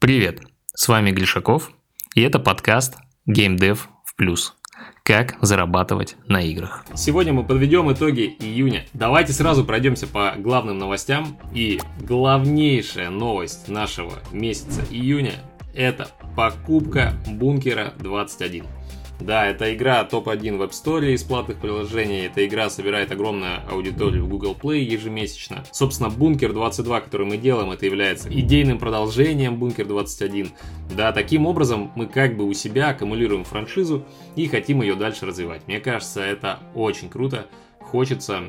Привет, с вами Глишаков, и это подкаст Game Dev в плюс. Как зарабатывать на играх. Сегодня мы подведем итоги июня. Давайте сразу пройдемся по главным новостям. И главнейшая новость нашего месяца июня – это покупка бункера 21. Да, это игра топ-1 в App Store из платных приложений. Эта игра собирает огромную аудиторию в Google Play ежемесячно. Собственно, Бункер 22, который мы делаем, это является идейным продолжением Бункер 21. Да, таким образом мы как бы у себя аккумулируем франшизу и хотим ее дальше развивать. Мне кажется, это очень круто. Хочется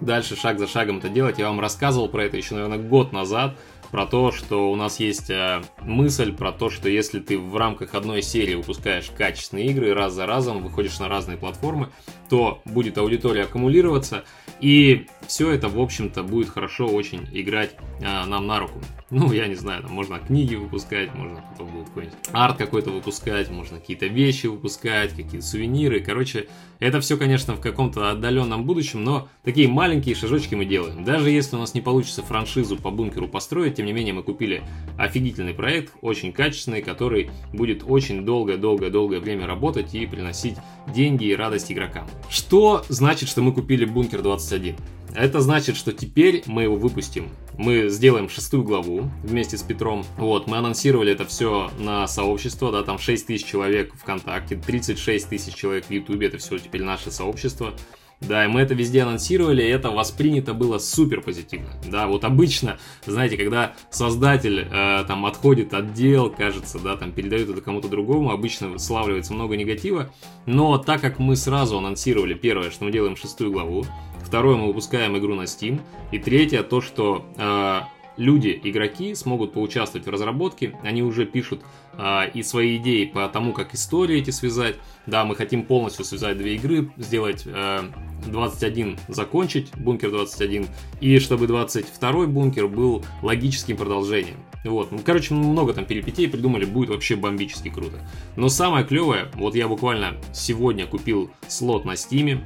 дальше шаг за шагом это делать. Я вам рассказывал про это еще, наверное, год назад про то, что у нас есть э, мысль про то, что если ты в рамках одной серии выпускаешь качественные игры раз за разом, выходишь на разные платформы, то будет аудитория аккумулироваться, и все это, в общем-то, будет хорошо очень играть э, нам на руку. Ну, я не знаю, там можно книги выпускать, можно потом будет какой-нибудь арт какой-то выпускать, можно какие-то вещи выпускать, какие-то сувениры. Короче, это все, конечно, в каком-то отдаленном будущем, но такие маленькие шажочки мы делаем. Даже если у нас не получится франшизу по бункеру построить, тем не менее мы купили офигительный проект, очень качественный, который будет очень долгое-долгое-долгое время работать и приносить деньги и радость игрокам. Что значит, что мы купили бункер 21? Это значит, что теперь мы его выпустим. Мы сделаем шестую главу вместе с Петром. Вот, мы анонсировали это все на сообщество, да, там 6 тысяч человек ВКонтакте, 36 тысяч человек в Ютубе, это все теперь наше сообщество. Да, и мы это везде анонсировали, и это воспринято было супер позитивно. Да, вот обычно, знаете, когда создатель э, там отходит от дел, кажется, да, там передает это кому-то другому, обычно славливается много негатива. Но так как мы сразу анонсировали первое, что мы делаем шестую главу, второе, мы выпускаем игру на Steam, и третье, то, что э, люди, игроки смогут поучаствовать в разработке, они уже пишут э, и свои идеи по тому, как истории эти связать. Да, мы хотим полностью связать две игры, сделать э, 21 закончить, бункер 21, и чтобы 22 бункер был логическим продолжением. Вот, ну, короче, много там перипетий придумали, будет вообще бомбически круто. Но самое клевое, вот я буквально сегодня купил слот на Steam е,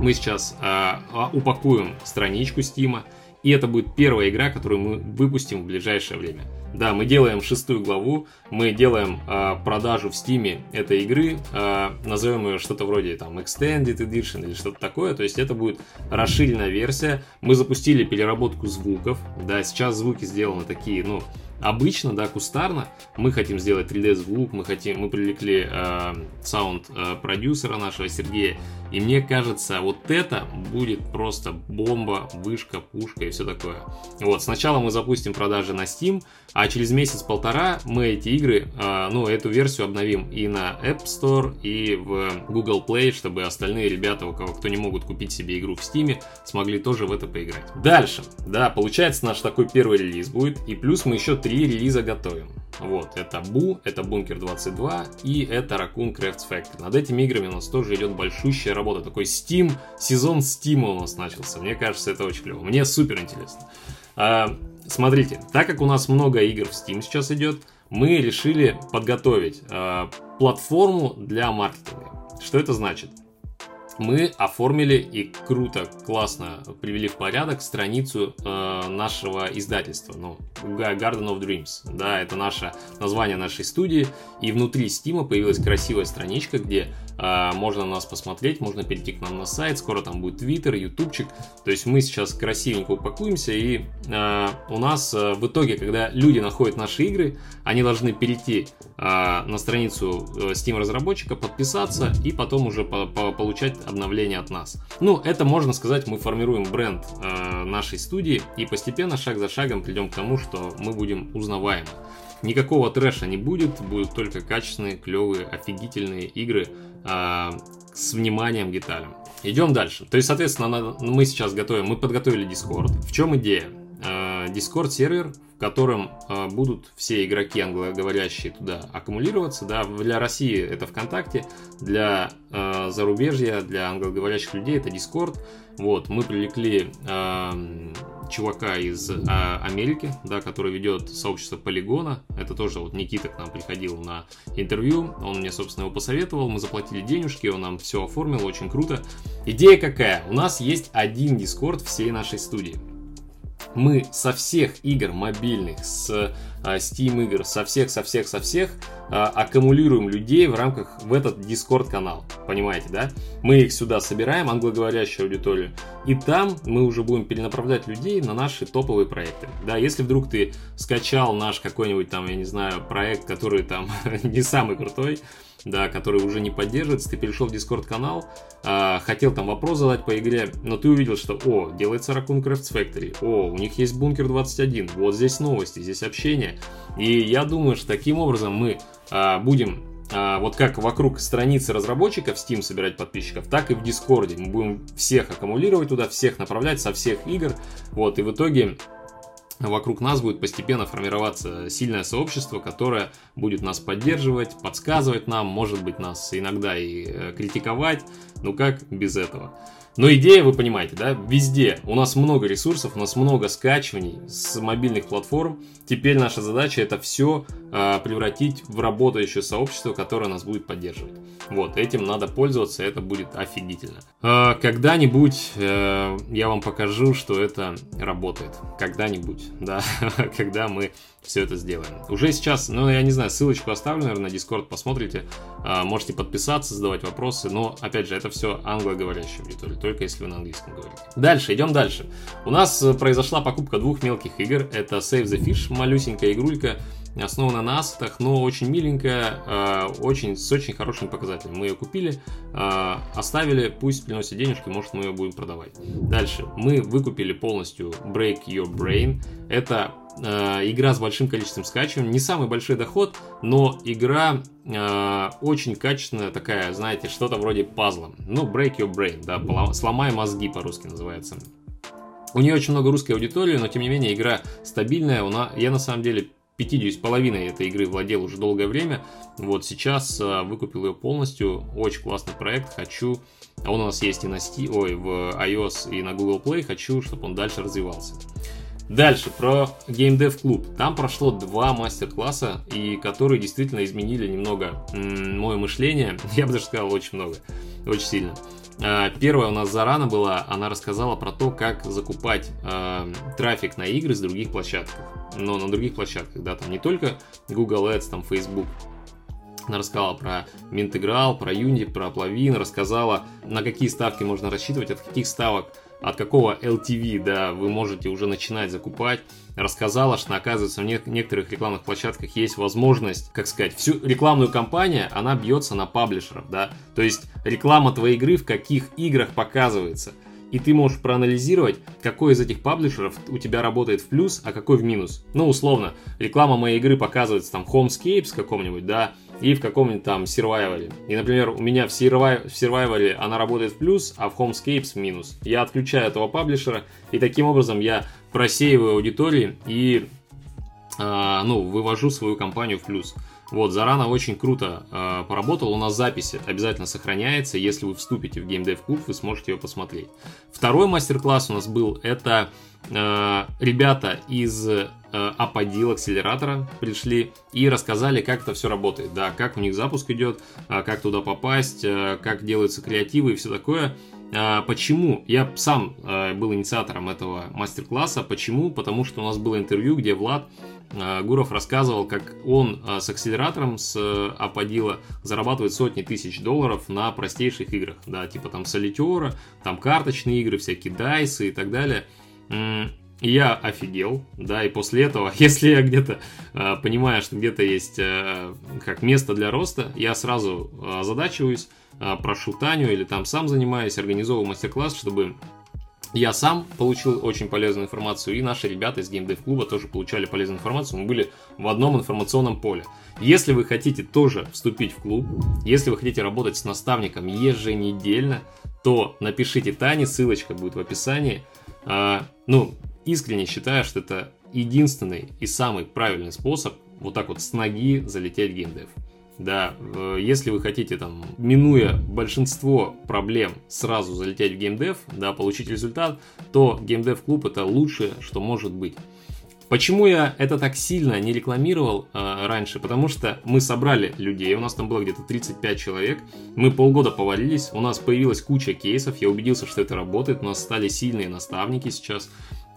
мы сейчас э, упакуем страничку Steam а, и это будет первая игра, которую мы выпустим в ближайшее время. Да, мы делаем шестую главу, мы делаем э, продажу в Steam е этой игры, э, назовем ее что-то вроде там Extended Edition или что-то такое, то есть это будет расширенная версия. Мы запустили переработку звуков, да, сейчас звуки сделаны такие, ну, обычно, да, кустарно, мы хотим сделать 3D звук, мы хотим, мы привлекли э, саунд э, продюсера нашего Сергея, и мне кажется, вот это будет просто бомба, вышка, пушка и все такое. Вот, сначала мы запустим продажи на Steam, а через месяц-полтора мы эти игры, э, ну, эту версию обновим и на App Store, и в Google Play, чтобы остальные ребята, у кого кто не могут купить себе игру в Steam, смогли тоже в это поиграть. Дальше, да, получается наш такой первый релиз будет, и плюс мы еще три релиза готовим. Вот, это Бу, это Бункер 22 и это Raccoon Crafts Factory. Над этими играми у нас тоже идет большущая работа. Такой Steam, сезон Steam у нас начался. Мне кажется, это очень клево. Мне супер интересно. А, смотрите, так как у нас много игр в Steam сейчас идет, мы решили подготовить а, платформу для маркетинга. Что это значит? мы оформили и круто, классно привели в порядок страницу э, нашего издательства, ну, Garden of Dreams, да, это наше название нашей студии, и внутри Steam появилась красивая страничка, где можно нас посмотреть, можно перейти к нам на сайт, скоро там будет Twitter, ютубчик, то есть мы сейчас красивенько упакуемся, и э, у нас э, в итоге, когда люди находят наши игры, они должны перейти э, на страницу э, Steam разработчика, подписаться и потом уже по -по получать обновления от нас. Ну, это можно сказать, мы формируем бренд э, нашей студии и постепенно, шаг за шагом придем к тому, что мы будем узнаваемы. Никакого трэша не будет, будут только качественные, клевые, офигительные игры э, с вниманием к деталям. Идем дальше. То есть, соответственно, мы сейчас готовим, мы подготовили Discord. В чем идея? Э, Discord сервер, в котором э, будут все игроки англоговорящие туда аккумулироваться. Да, для России это ВКонтакте, для э, зарубежья, для англоговорящих людей это Discord. Вот, мы привлекли чувака из Америки, да, который ведет сообщество Полигона. Это тоже вот Никита к нам приходил на интервью. Он мне, собственно, его посоветовал. Мы заплатили денежки, он нам все оформил, очень круто. Идея какая? У нас есть один Discord всей нашей студии мы со всех игр мобильных, с а, Steam игр, со всех, со всех, со всех, а, аккумулируем людей в рамках в этот Discord канал. Понимаете, да? Мы их сюда собираем, англоговорящую аудиторию, и там мы уже будем перенаправлять людей на наши топовые проекты. Да, если вдруг ты скачал наш какой-нибудь там, я не знаю, проект, который там не самый крутой, да, который уже не поддерживается, ты перешел в Discord канал, э, хотел там вопрос задать по игре, но ты увидел, что, о, делается Raccoon Crafts Factory, о, у них есть Бункер 21, вот здесь новости, здесь общение. И я думаю, что таким образом мы э, будем э, вот как вокруг страницы разработчиков Steam собирать подписчиков, так и в Дискорде. Мы будем всех аккумулировать туда, всех направлять со всех игр, вот, и в итоге вокруг нас будет постепенно формироваться сильное сообщество, которое будет нас поддерживать, подсказывать нам, может быть нас иногда и э, критиковать, ну как без этого. Но идея, вы понимаете, да, везде. У нас много ресурсов, у нас много скачиваний с мобильных платформ. Теперь наша задача это все э, превратить в работающее сообщество, которое нас будет поддерживать. Вот, этим надо пользоваться, это будет офигительно. Э, когда-нибудь э, я вам покажу, что это работает. Когда-нибудь, да, когда мы все это сделаем. Уже сейчас, ну, я не знаю, ссылочку оставлю, наверное, на Discord, посмотрите. Э, можете подписаться, задавать вопросы, но, опять же, это все англоговорящая аудитория, только если вы на английском говорите. Дальше, идем дальше. У нас э, произошла покупка двух мелких игр. Это Save the Fish, малюсенькая игрулька, основана на ассетах, но очень миленькая, э, очень, с очень хорошим показателем. Мы ее купили, э, оставили, пусть приносит денежки, может мы ее будем продавать. Дальше, мы выкупили полностью Break Your Brain. Это э, игра с большим количеством скачиваний, не самый большой доход, но игра э, очень качественная такая, знаете, что-то вроде пазла. Ну, Break Your Brain, да, сломай мозги по-русски называется. У нее очень много русской аудитории, но тем не менее игра стабильная. Я на самом деле 50 с половиной этой игры владел уже долгое время. Вот сейчас э, выкупил ее полностью. Очень классный проект. Хочу... А он у нас есть и на Steam, ой, в iOS и на Google Play. Хочу, чтобы он дальше развивался. Дальше, про Game Dev Club. Там прошло два мастер-класса, и которые действительно изменили немного мое мышление. Я бы даже сказал, очень много. Очень сильно. Э, первая у нас Зарана была, она рассказала про то, как закупать э, трафик на игры с других площадок. Но на других площадках, да, там не только Google Ads, там Facebook. Она рассказала про Минтеграл, про Unity, про Plavin, рассказала, на какие ставки можно рассчитывать, от каких ставок от какого LTV, да, вы можете уже начинать закупать. Рассказала, что, оказывается, в некоторых рекламных площадках есть возможность, как сказать, всю рекламную кампанию, она бьется на паблишеров, да. То есть реклама твоей игры в каких играх показывается. И ты можешь проанализировать, какой из этих паблишеров у тебя работает в плюс, а какой в минус. Ну, условно, реклама моей игры показывается там Homescapes каком-нибудь, да, и в каком-нибудь там сервайвале. И, например, у меня в, сервай... в сервайвале она работает в плюс, а в Homescapes в минус. Я отключаю этого паблишера, и таким образом я просеиваю аудитории и э, ну, вывожу свою компанию в плюс. Вот, Зарана очень круто э, поработал, у нас запись обязательно сохраняется, если вы вступите в Dev Club, вы сможете ее посмотреть. Второй мастер-класс у нас был, это ребята из э, Аподил акселератора пришли и рассказали, как это все работает, да, как у них запуск идет, э, как туда попасть, э, как делаются креативы и все такое. Э, почему? Я сам э, был инициатором этого мастер-класса. Почему? Потому что у нас было интервью, где Влад э, Гуров рассказывал, как он с акселератором с Аподила зарабатывает сотни тысяч долларов на простейших играх, да, типа там Солитера, там карточные игры, всякие дайсы и так далее. Я офигел, да, и после этого, если я где-то э, понимаю, что где-то есть э, как место для роста, я сразу озадачиваюсь, э, прошу Таню или там сам занимаюсь, организовываю мастер-класс, чтобы я сам получил очень полезную информацию, и наши ребята из геймдев клуба тоже получали полезную информацию. Мы были в одном информационном поле. Если вы хотите тоже вступить в клуб, если вы хотите работать с наставником еженедельно, то напишите Тане, ссылочка будет в описании. А, ну, искренне считаю, что это единственный и самый правильный способ вот так вот с ноги залететь в геймдев. Да, э, если вы хотите там, минуя большинство проблем, сразу залететь в геймдев, да, получить результат, то геймдев клуб это лучшее, что может быть. Почему я это так сильно не рекламировал э, раньше? Потому что мы собрали людей, у нас там было где-то 35 человек, мы полгода повалились, у нас появилась куча кейсов, я убедился, что это работает, у нас стали сильные наставники сейчас,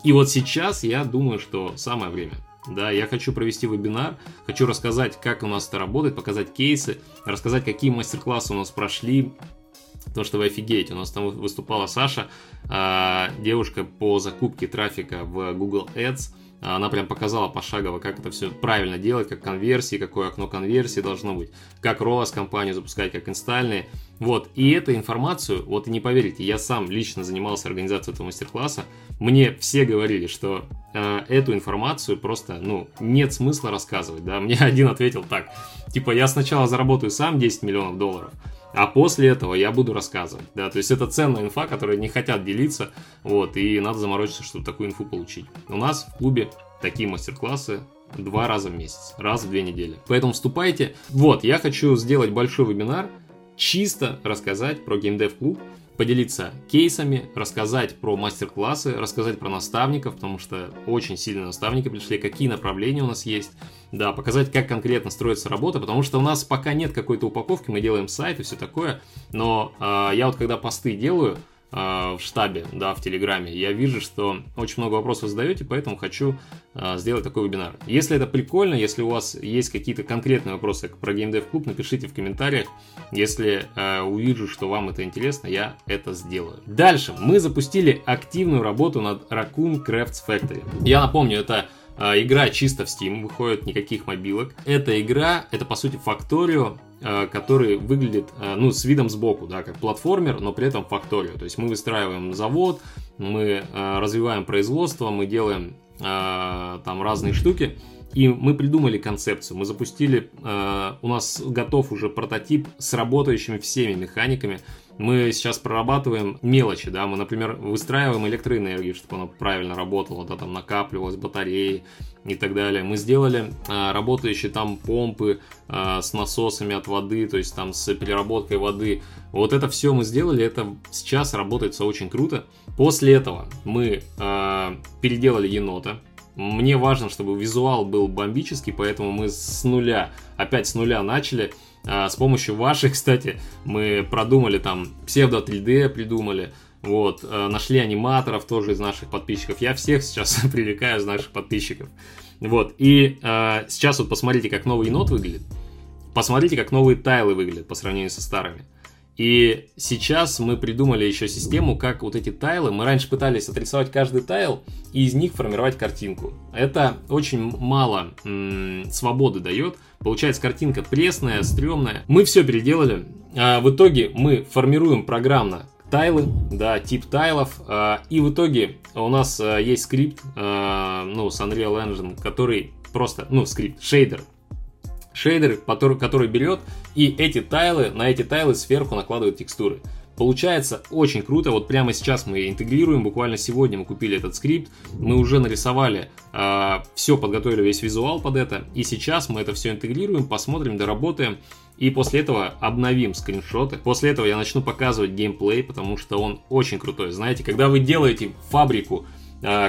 и вот сейчас я думаю, что самое время. Да, я хочу провести вебинар, хочу рассказать, как у нас это работает, показать кейсы, рассказать, какие мастер-классы у нас прошли, Потому что вы офигеете, у нас там выступала Саша, а, девушка по закупке трафика в Google Ads. Она прям показала пошагово, как это все правильно делать, как конверсии, какое окно конверсии должно быть, как ROAS компанию запускать, как инстальные. Вот, и эту информацию, вот и не поверите, я сам лично занимался организацией этого мастер-класса, мне все говорили, что э, эту информацию просто, ну, нет смысла рассказывать, да, мне один ответил так, типа, я сначала заработаю сам 10 миллионов долларов, а после этого я буду рассказывать, да, то есть это ценная инфа, которой не хотят делиться, вот, и надо заморочиться, чтобы такую инфу получить. У нас в клубе такие мастер-классы два раза в месяц, раз в две недели. Поэтому вступайте. Вот, я хочу сделать большой вебинар, чисто рассказать про геймдев клуб, поделиться кейсами, рассказать про мастер-классы, рассказать про наставников, потому что очень сильные наставники пришли, какие направления у нас есть, да, показать, как конкретно строится работа, потому что у нас пока нет какой-то упаковки, мы делаем сайт и все такое, но э, я вот когда посты делаю, в штабе, да, в Телеграме, я вижу, что очень много вопросов задаете, поэтому хочу э, сделать такой вебинар. Если это прикольно, если у вас есть какие-то конкретные вопросы про GameDev Club, напишите в комментариях. Если э, увижу, что вам это интересно, я это сделаю. Дальше мы запустили активную работу над Raccoon Crafts Factory. Я напомню, это э, игра чисто в Steam, выходит никаких мобилок. Эта игра, это по сути Factorio, Э, который выглядит, э, ну, с видом сбоку, да, как платформер, но при этом факторию. То есть мы выстраиваем завод, мы э, развиваем производство, мы делаем там разные штуки, и мы придумали концепцию, мы запустили, у нас готов уже прототип с работающими всеми механиками, мы сейчас прорабатываем мелочи, да, мы, например, выстраиваем электроэнергию, чтобы она правильно работала, да, там накапливалась батареи и так далее. Мы сделали а, работающие там помпы а, с насосами от воды, то есть там с переработкой воды. Вот это все мы сделали, это сейчас работает все очень круто. После этого мы а, переделали енота, мне важно, чтобы визуал был бомбический, поэтому мы с нуля, опять с нуля начали. А, с помощью вашей, кстати, мы продумали там псевдо 3D, придумали. Вот, а, нашли аниматоров тоже из наших подписчиков. Я всех сейчас привлекаю из наших подписчиков. Вот, и э, сейчас вот посмотрите, как новый енот выглядит. Посмотрите, как новые тайлы выглядят по сравнению со старыми. И сейчас мы придумали еще систему, как вот эти тайлы, мы раньше пытались отрисовать каждый тайл и из них формировать картинку. Это очень мало м- свободы дает. Получается картинка пресная, стрёмная. Мы все переделали. А в итоге мы формируем программно тайлы, да, тип тайлов. А, и в итоге у нас а, есть скрипт, а, ну, с Unreal Engine, который просто, ну, скрипт, шейдер, шейдер, который, берет и эти тайлы, на эти тайлы сверху накладывает текстуры. Получается очень круто, вот прямо сейчас мы интегрируем, буквально сегодня мы купили этот скрипт, мы уже нарисовали, э, а, все подготовили весь визуал под это, и сейчас мы это все интегрируем, посмотрим, доработаем, и после этого обновим скриншоты. После этого я начну показывать геймплей, потому что он очень крутой. Знаете, когда вы делаете фабрику,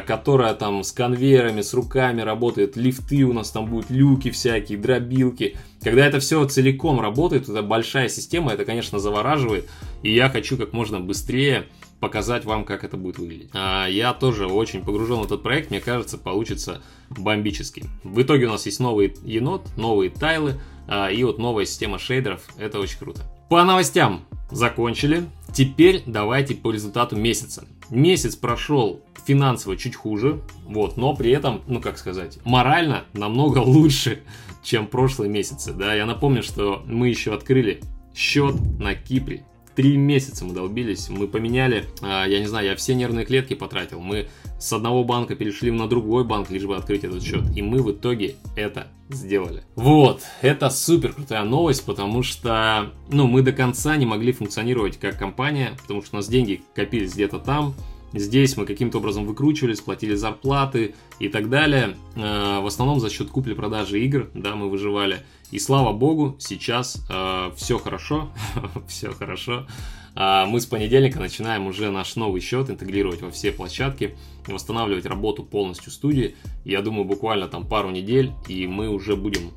которая там с конвейерами, с руками работает, лифты у нас там будут, люки всякие, дробилки. Когда это все целиком работает, это большая система, это, конечно, завораживает. И я хочу как можно быстрее показать вам, как это будет выглядеть. А, я тоже очень погружен в этот проект, мне кажется, получится бомбически. В итоге у нас есть новый енот, новые тайлы а, и вот новая система шейдеров. Это очень круто. По новостям закончили. Теперь давайте по результату месяца. Месяц прошел финансово чуть хуже, вот, но при этом, ну как сказать, морально намного лучше, чем прошлые месяцы, да. Я напомню, что мы еще открыли счет на Кипре. Три месяца мы долбились, мы поменяли, а, я не знаю, я все нервные клетки потратил, мы с одного банка перешли на другой банк, лишь бы открыть этот счет, и мы в итоге это сделали. Вот, это супер крутая новость, потому что, ну, мы до конца не могли функционировать как компания, потому что у нас деньги копились где-то там, Здесь мы каким-то образом выкручивались, платили зарплаты и так далее. Э, в основном за счет купли-продажи игр, да, мы выживали. И слава богу, сейчас э, все хорошо, все хорошо. А мы с понедельника начинаем уже наш новый счет интегрировать во все площадки, восстанавливать работу полностью студии. Я думаю, буквально там пару недель, и мы уже будем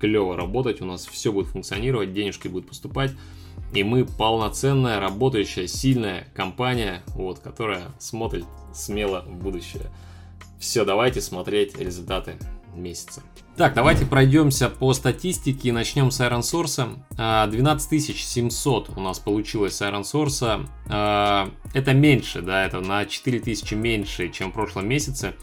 клево работать, у нас все будет функционировать, денежки будут поступать. И мы полноценная, работающая, сильная компания, вот, которая смотрит смело в будущее. Все, давайте смотреть результаты месяца. Так, давайте пройдемся по статистике. Начнем с Iron Source. 12700 у нас получилось с Iron Source. А, это меньше, да, это на 4000 меньше, чем в прошлом месяце.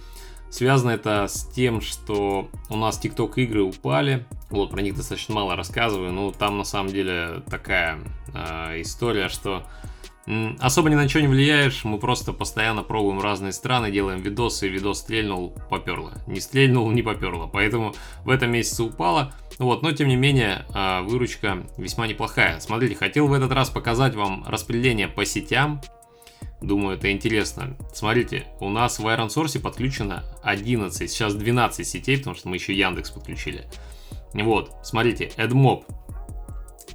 Связано это с тем, что у нас TikTok игры упали. Вот, про них достаточно мало рассказываю. Но там на самом деле такая э, история, что Особо ни на что не влияешь, мы просто постоянно пробуем разные страны, делаем видосы, и видос стрельнул, поперло. Не стрельнул, не поперло. Поэтому в этом месяце упало. Вот, но тем не менее, а, выручка весьма неплохая. Смотрите, хотел в этот раз показать вам распределение по сетям. Думаю, это интересно. Смотрите, у нас в Iron Source подключено 11, сейчас 12 сетей, потому что мы еще Яндекс подключили. Вот, смотрите, AdMob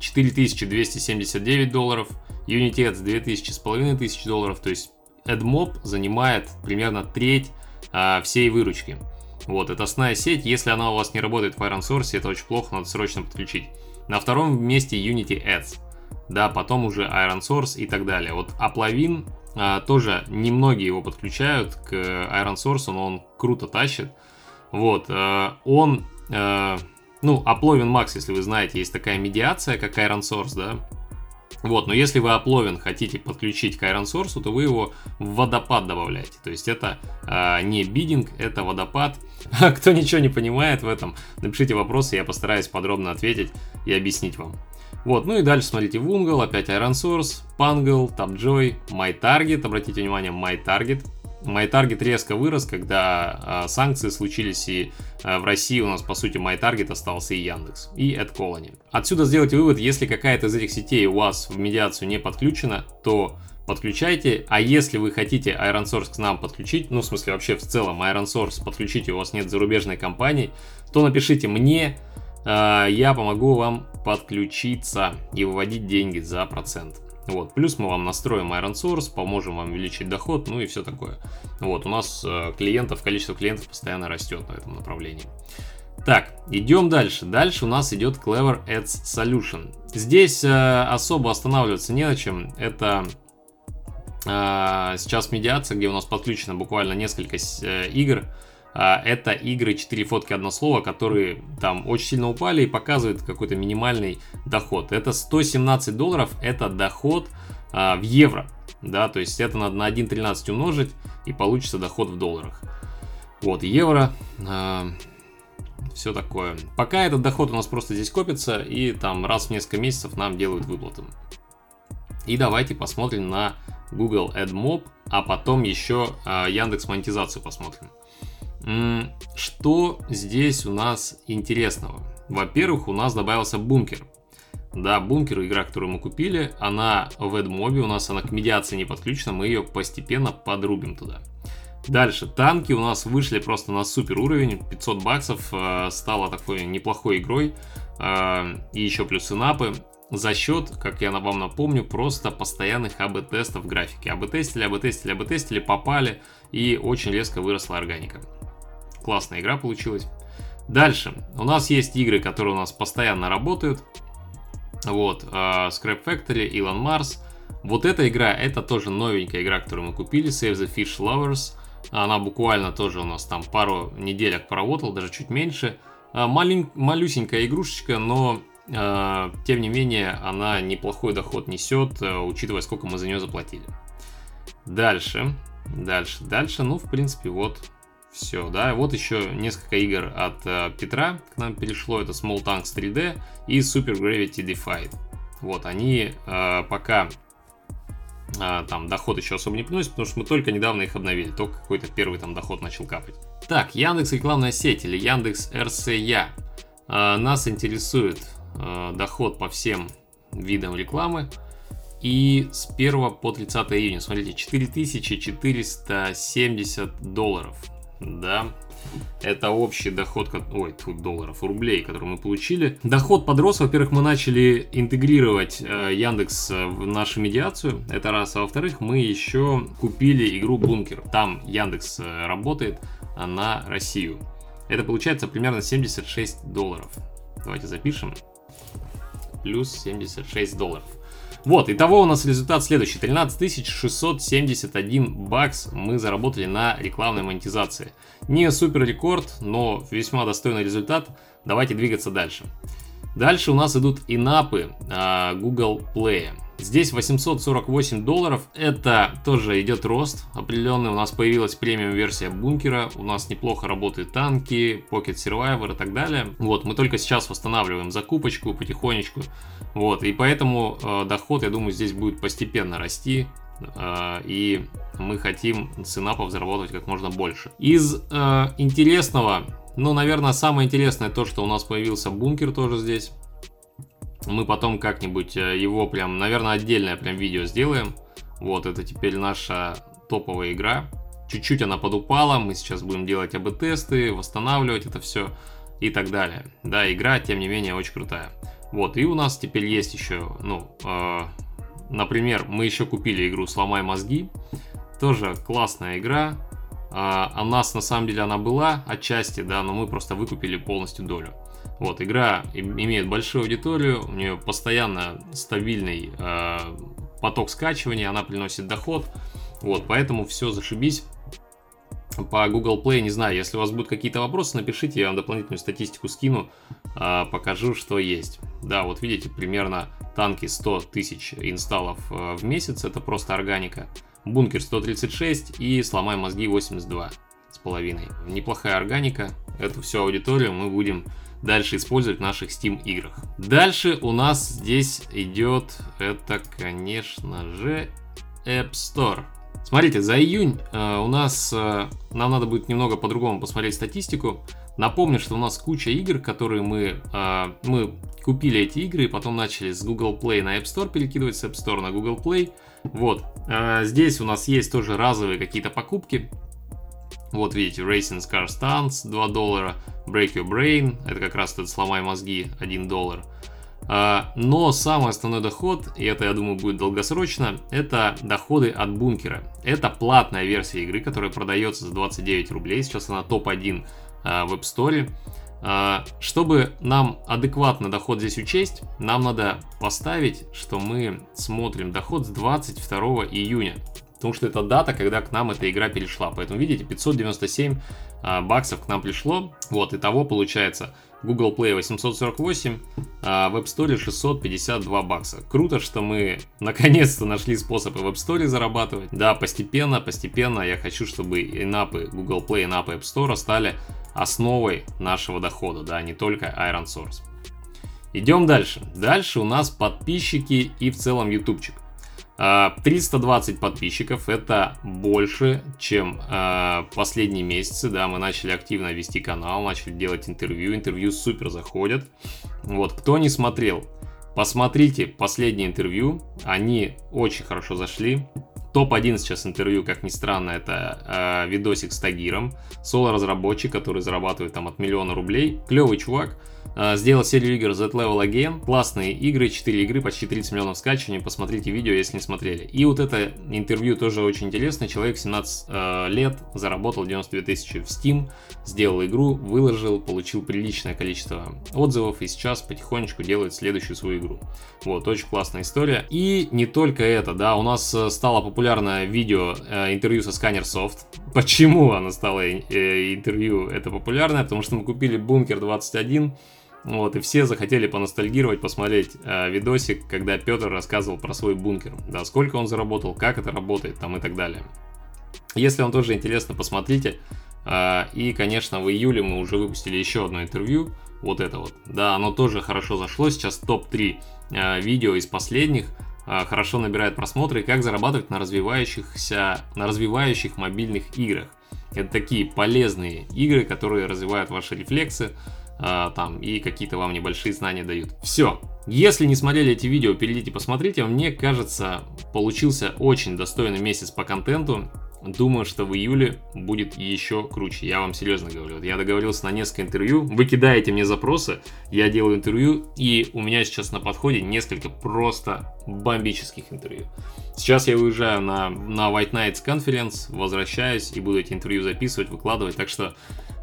4279 долларов, Unity Ads 2000 с половиной тысяч долларов, то есть AdMob занимает примерно треть а, всей выручки. Вот, это основная сеть, если она у вас не работает в Iron Source, это очень плохо, надо срочно подключить. На втором месте Unity Ads, да, потом уже Iron Source и так далее. Вот Aplavin а, тоже немногие его подключают к Iron Source, но он круто тащит. Вот, а, он, а, ну, Aplovin Max, если вы знаете, есть такая медиация, как Iron Source, да, вот, но если вы опловен хотите подключить к Iron Source, то вы его в водопад добавляете. То есть это э, не бидинг, это водопад. А кто ничего не понимает в этом, напишите вопросы, я постараюсь подробно ответить и объяснить вам. Вот, ну и дальше смотрите Вунгл, опять Iron Source, Pangle, TapJoy, MyTarget, обратите внимание, MyTarget, MyTarget резко вырос, когда э, санкции случились, и э, в России у нас, по сути, MyTarget остался и Яндекс, и AdColony. Отсюда сделайте вывод, если какая-то из этих сетей у вас в медиацию не подключена, то подключайте, а если вы хотите Iron к нам подключить, ну, в смысле, вообще в целом Iron подключить, у вас нет зарубежной компании, то напишите мне, э, я помогу вам подключиться и выводить деньги за процент. Вот. Плюс мы вам настроим Iron Source, поможем вам увеличить доход, ну и все такое. Вот, у нас э, клиентов, количество клиентов постоянно растет на этом направлении. Так, идем дальше. Дальше у нас идет Clever Ads Solution. Здесь э, особо останавливаться не на чем. Это э, сейчас медиация, где у нас подключено буквально несколько э, игр. Это игры 4 фотки одно слово, которые там очень сильно упали и показывают какой-то минимальный доход. Это 117 долларов, это доход а, в евро. Да, то есть это надо на 1.13 умножить и получится доход в долларах. Вот, евро, а, все такое. Пока этот доход у нас просто здесь копится и там раз в несколько месяцев нам делают выплаты. И давайте посмотрим на Google AdMob, а потом еще а, Яндекс монетизацию посмотрим. Что здесь у нас интересного? Во-первых, у нас добавился бункер. Да, бункер, игра, которую мы купили, она в AdMob, у нас она к медиации не подключена, мы ее постепенно подрубим туда. Дальше, танки у нас вышли просто на супер уровень, 500 баксов, э, стало такой неплохой игрой, э, и еще плюс инапы, за счет, как я вам напомню, просто постоянных АБ-тестов графики. АБ-тестили, АБ-тестили, АБ-тестили, попали, и очень резко выросла органика. Классная игра получилась. Дальше. У нас есть игры, которые у нас постоянно работают. Вот. Uh, Scrap Factory, Elon Mars. Вот эта игра, это тоже новенькая игра, которую мы купили. Save the Fish Lovers. Она буквально тоже у нас там пару неделек поработала, даже чуть меньше. Uh, малень, малюсенькая игрушечка, но uh, тем не менее она неплохой доход несет, учитывая сколько мы за нее заплатили. Дальше. Дальше, дальше, ну, в принципе, вот все, да. Вот еще несколько игр от э, Петра к нам перешло. Это Small Tanks 3D и Super Gravity Defied. Вот, они э, пока э, там доход еще особо не приносят, потому что мы только недавно их обновили. Только какой-то первый там доход начал капать. Так, Яндекс рекламная сеть или Яндекс РСЯ. Э, нас интересует э, доход по всем видам рекламы. И с 1 по 30 июня, смотрите, 4470 долларов да, это общий доход, ой, тут долларов, рублей, который мы получили. Доход подрос, во-первых, мы начали интегрировать э, Яндекс в нашу медиацию, это раз, а во-вторых, мы еще купили игру Бункер. Там Яндекс э, работает на Россию. Это получается примерно 76 долларов. Давайте запишем. Плюс 76 долларов. Вот, итого у нас результат следующий. 13 671 бакс мы заработали на рекламной монетизации. Не супер рекорд, но весьма достойный результат. Давайте двигаться дальше. Дальше у нас идут инапы а, Google Play. Здесь 848 долларов, это тоже идет рост определенный, у нас появилась премиум версия бункера, у нас неплохо работают танки, Pocket Survivor и так далее. Вот, мы только сейчас восстанавливаем закупочку потихонечку, вот, и поэтому э, доход, я думаю, здесь будет постепенно расти, э, и мы хотим с инапов заработать как можно больше. Из э, интересного, ну, наверное, самое интересное то, что у нас появился бункер тоже здесь. Мы потом как-нибудь э, его прям, наверное, отдельное прям видео сделаем. Вот, это теперь наша топовая игра. Чуть-чуть она подупала, мы сейчас будем делать АБ-тесты, восстанавливать это все и так далее. Да, игра, тем не менее, очень крутая. Вот, и у нас теперь есть еще, ну, э, например, мы еще купили игру «Сломай мозги». Тоже классная игра. Э, у нас, на самом деле, она была отчасти, да, но мы просто выкупили полностью долю. Вот, игра имеет большую аудиторию, у нее постоянно стабильный э, поток скачивания, она приносит доход. Вот, поэтому все зашибись. По Google Play, не знаю, если у вас будут какие-то вопросы, напишите, я вам дополнительную статистику скину, э, покажу, что есть. Да, вот видите, примерно танки 100 тысяч инсталлов э, в месяц, это просто органика. Бункер 136 и сломай мозги 82 с половиной. Неплохая органика, эту всю аудиторию мы будем дальше использовать в наших Steam играх. Дальше у нас здесь идет, это, конечно же, App Store. Смотрите, за июнь э, у нас, э, нам надо будет немного по-другому посмотреть статистику. Напомню, что у нас куча игр, которые мы, э, мы купили эти игры и потом начали с Google Play на App Store перекидывать с App Store на Google Play. Вот, э, здесь у нас есть тоже разовые какие-то покупки. Вот видите, Racing Car Stunts 2 доллара, Break Your Brain, это как раз этот сломай мозги 1 доллар. Но самый основной доход, и это, я думаю, будет долгосрочно, это доходы от бункера. Это платная версия игры, которая продается за 29 рублей. Сейчас она топ-1 а, в App Store. А, чтобы нам адекватно доход здесь учесть, нам надо поставить, что мы смотрим доход с 22 июня потому что это дата, когда к нам эта игра перешла. Поэтому, видите, 597 а, баксов к нам пришло. Вот, и того получается Google Play 848, а в App Store 652 бакса. Круто, что мы наконец-то нашли способ и в App Store зарабатывать. Да, постепенно, постепенно я хочу, чтобы инапы Google Play, инапы App Store стали основой нашего дохода, да, не только Iron Source. Идем дальше. Дальше у нас подписчики и в целом ютубчик. 320 а, подписчиков это больше, чем э, последние месяцы. Да, мы начали активно вести канал, начали делать интервью. Интервью супер заходят. Вот, кто не смотрел, посмотрите последнее интервью. Они очень хорошо зашли. Топ-1 сейчас интервью, как ни странно, это э, видосик с Тагиром. Соло-разработчик, который зарабатывает там от миллиона рублей. Клевый чувак. А, сделал серию игр Z-Level Again. Классные игры, 4 игры, почти 30 миллионов скачиваний. Посмотрите видео, если не смотрели. И вот это интервью тоже очень интересно. Человек 17 э, лет, заработал 92 тысячи в Steam, сделал игру, выложил, получил приличное количество отзывов и сейчас потихонечку делает следующую свою игру. Вот, очень классная история. И не только это, да, у нас э, стало популярное видео э, интервью со Scanner Soft. Почему оно стало э, интервью это популярное? Потому что мы купили Бункер 21 вот, и все захотели поностальгировать, посмотреть э, видосик, когда Петр рассказывал про свой бункер. Да, сколько он заработал, как это работает, там и так далее. Если вам тоже интересно, посмотрите. Э, и, конечно, в июле мы уже выпустили еще одно интервью. Вот это вот. Да, оно тоже хорошо зашло. Сейчас топ-3 э, видео из последних э, хорошо набирает просмотры. Как зарабатывать на развивающихся, на развивающих мобильных играх. Это такие полезные игры, которые развивают ваши рефлексы, там и какие-то вам небольшие знания дают. Все. Если не смотрели эти видео, перейдите посмотрите. Мне кажется, получился очень достойный месяц по контенту. Думаю, что в июле будет еще круче. Я вам серьезно говорю. Я договорился на несколько интервью. Вы кидаете мне запросы, я делаю интервью, и у меня сейчас на подходе несколько просто бомбических интервью. Сейчас я уезжаю на, на White Nights Conference, возвращаюсь и буду эти интервью записывать, выкладывать. Так что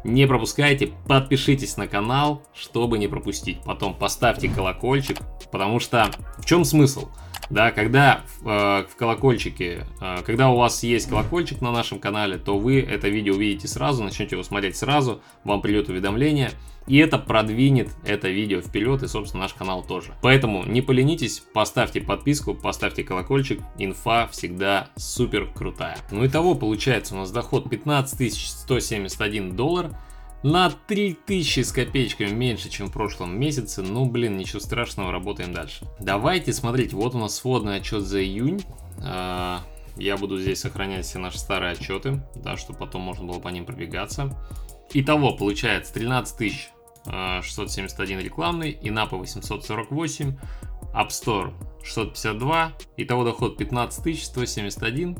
не пропускайте, подпишитесь на канал, чтобы не пропустить. Потом поставьте колокольчик, потому что в чем смысл? Да, когда э, в колокольчике, э, когда у вас есть колокольчик на нашем канале, то вы это видео увидите сразу, начнете его смотреть сразу, вам придет уведомление, и это продвинет это видео вперед и, собственно, наш канал тоже. Поэтому не поленитесь, поставьте подписку, поставьте колокольчик, инфа всегда супер крутая. Ну и того получается у нас доход 15 171 доллар, на 3000 с копеечками меньше, чем в прошлом месяце. Ну, блин, ничего страшного, работаем дальше. Давайте смотреть, вот у нас сводный отчет за июнь. А, я буду здесь сохранять все наши старые отчеты, да, чтобы потом можно было по ним пробегаться. Итого получается 13 671 а, рекламный, инапы 848, App Store 652, итого доход 15 171.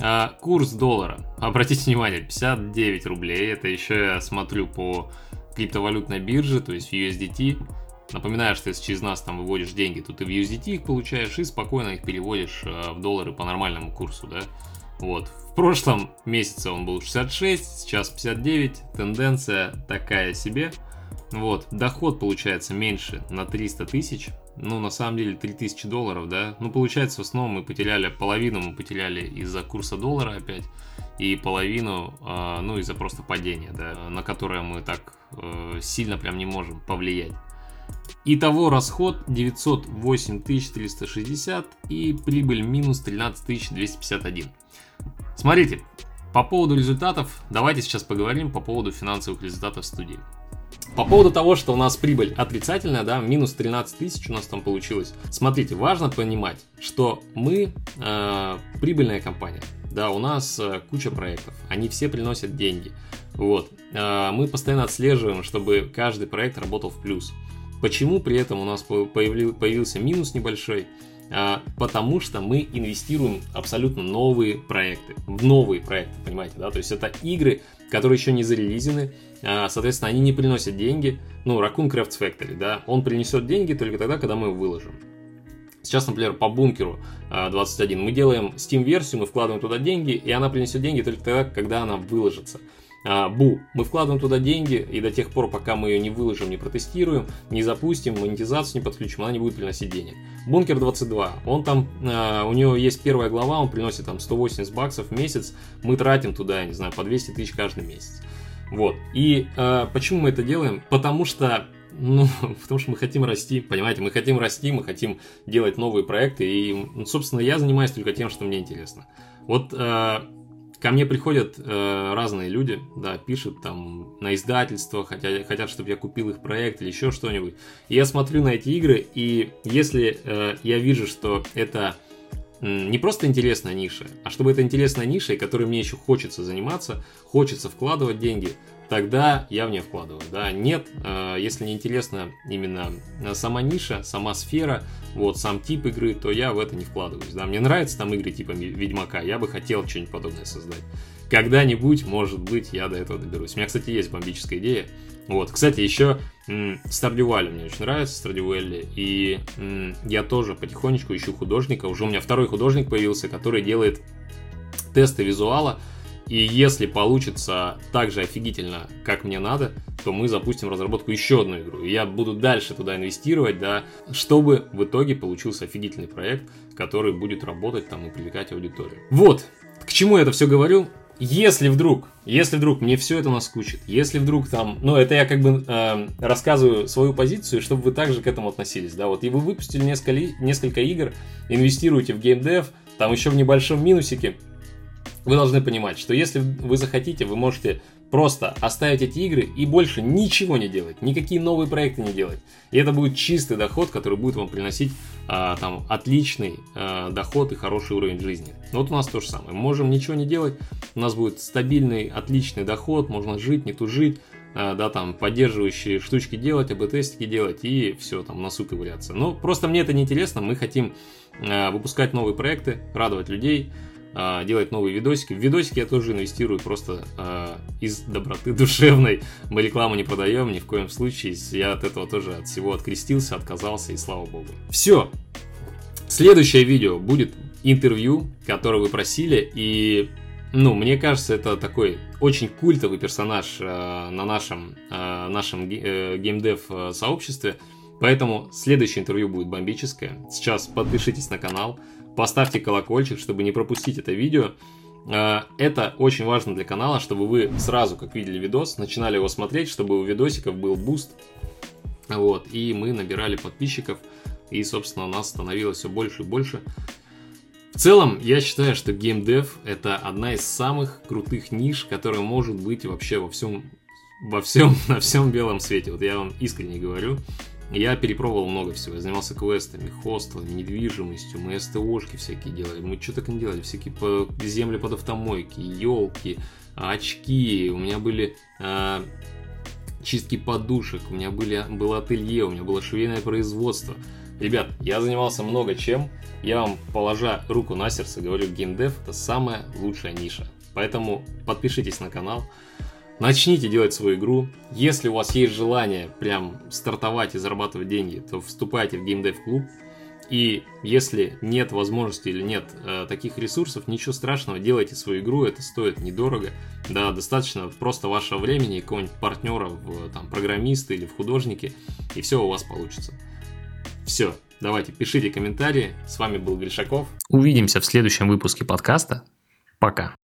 А, курс доллара, обратите внимание, 59 рублей, это еще я смотрю по криптовалютной бирже, то есть USDT. Напоминаю, что если через нас там выводишь деньги, то ты в USDT их получаешь и спокойно их переводишь а, в доллары по нормальному курсу, да. Вот. В прошлом месяце он был 66, сейчас 59, тенденция такая себе. Вот, доход получается меньше на 300 тысяч, ну, на самом деле, 3000 долларов, да. Ну, получается, в основном мы потеряли, половину мы потеряли из-за курса доллара опять, и половину, э, ну, из-за просто падения, да, на которое мы так э, сильно прям не можем повлиять. Итого расход 908 360 и прибыль минус 13 251. Смотрите, по поводу результатов, давайте сейчас поговорим по поводу финансовых результатов студии. По поводу того, что у нас прибыль отрицательная, да, минус 13 тысяч у нас там получилось. Смотрите, важно понимать, что мы э, прибыльная компания. Да, у нас э, куча проектов, они все приносят деньги. Вот. Э, мы постоянно отслеживаем, чтобы каждый проект работал в плюс. Почему при этом у нас появил, появился минус небольшой? А, потому что мы инвестируем абсолютно новые проекты, в новые проекты, понимаете, да, то есть это игры, которые еще не зарелизены, соответственно, они не приносят деньги, ну, Raccoon Crafts Factory, да, он принесет деньги только тогда, когда мы его выложим. Сейчас, например, по бункеру 21 а, мы делаем Steam-версию, мы вкладываем туда деньги, и она принесет деньги только тогда, когда она выложится. А, бу, мы вкладываем туда деньги, и до тех пор, пока мы ее не выложим, не протестируем, не запустим, монетизацию не подключим, она не будет приносить денег. Бункер 22, он там, а, у него есть первая глава, он приносит там 180 баксов в месяц, мы тратим туда, я не знаю, по 200 тысяч каждый месяц. Вот, и а, почему мы это делаем? Потому что ну, потому что мы хотим расти, понимаете, мы хотим расти, мы хотим делать новые проекты, и, собственно, я занимаюсь только тем, что мне интересно. Вот Ко мне приходят э, разные люди, да, пишут там на издательство, хотят, хотят, чтобы я купил их проект или еще что-нибудь. И я смотрю на эти игры, и если э, я вижу, что это не просто интересная ниша, а чтобы это интересная ниша, и которой мне еще хочется заниматься, хочется вкладывать деньги, тогда я в нее вкладываю. Да, нет, э, если не интересна именно сама ниша, сама сфера, вот сам тип игры, то я в это не вкладываюсь. Да, мне нравятся там игры типа Ведьмака, я бы хотел что-нибудь подобное создать. Когда-нибудь, может быть, я до этого доберусь. У меня, кстати, есть бомбическая идея. Вот, кстати, еще Стардювали мне очень нравится, Стардювелли, и я тоже потихонечку ищу художника. Уже у меня второй художник появился, который делает тесты визуала, и если получится так же офигительно, как мне надо, то мы запустим разработку еще одну игру. И я буду дальше туда инвестировать, да, чтобы в итоге получился офигительный проект, который будет работать там и привлекать аудиторию. Вот, к чему я это все говорю? Если вдруг, если вдруг мне все это наскучит, если вдруг там, ну это я как бы э, рассказываю свою позицию, чтобы вы также к этому относились, да, вот и вы выпустили несколько, несколько игр, инвестируете в геймдев, там еще в небольшом минусике, вы должны понимать, что если вы захотите, вы можете просто оставить эти игры и больше ничего не делать, никакие новые проекты не делать. И это будет чистый доход, который будет вам приносить а, там отличный а, доход и хороший уровень жизни. Вот у нас то же самое. Можем ничего не делать, у нас будет стабильный, отличный доход, можно жить, не тужить, а, да, там, поддерживающие штучки делать, АБ-тестики делать и все, там, носу ковыряться. Но просто мне это не интересно, мы хотим а, выпускать новые проекты, радовать людей, а, делать новые видосики. В видосики я тоже инвестирую просто э, из доброты душевной. Мы рекламу не продаем ни в коем случае. Я от этого тоже от всего открестился, отказался и слава богу. Все. Следующее видео будет интервью, которое вы просили. И, ну, мне кажется, это такой очень культовый персонаж э, на нашем, э, нашем э, геймдев сообществе. Поэтому следующее интервью будет бомбическое. Сейчас подпишитесь на канал, поставьте колокольчик, чтобы не пропустить это видео. А, это очень важно для канала, чтобы вы сразу, как видели видос, начинали его смотреть, чтобы у видосиков был буст. Вот, и мы набирали подписчиков, и, собственно, у нас становилось все больше и больше. В целом, я считаю, что геймдев это одна из самых крутых ниш, которая может быть вообще во всем, во всем, на всем белом свете. Вот я вам искренне говорю. Я перепробовал много всего. Я занимался квестами, хостелами, недвижимостью. Мы СТОшки всякие делали. Мы что так не делали. Всякие по земли под автомойки, елки, очки. У меня были э, чистки подушек. У меня были, было ателье. У меня было швейное производство. Ребят, я занимался много чем. Я вам, положа руку на сердце, говорю, геймдев это самая лучшая ниша. Поэтому подпишитесь на канал. Начните делать свою игру. Если у вас есть желание прям стартовать и зарабатывать деньги, то вступайте в геймдев клуб. И если нет возможности или нет э, таких ресурсов, ничего страшного, делайте свою игру, это стоит недорого. Да, достаточно просто вашего времени, какого-нибудь партнера в там, программисты или в художники, и все у вас получится. Все, давайте, пишите комментарии. С вами был Гришаков. Увидимся в следующем выпуске подкаста. Пока.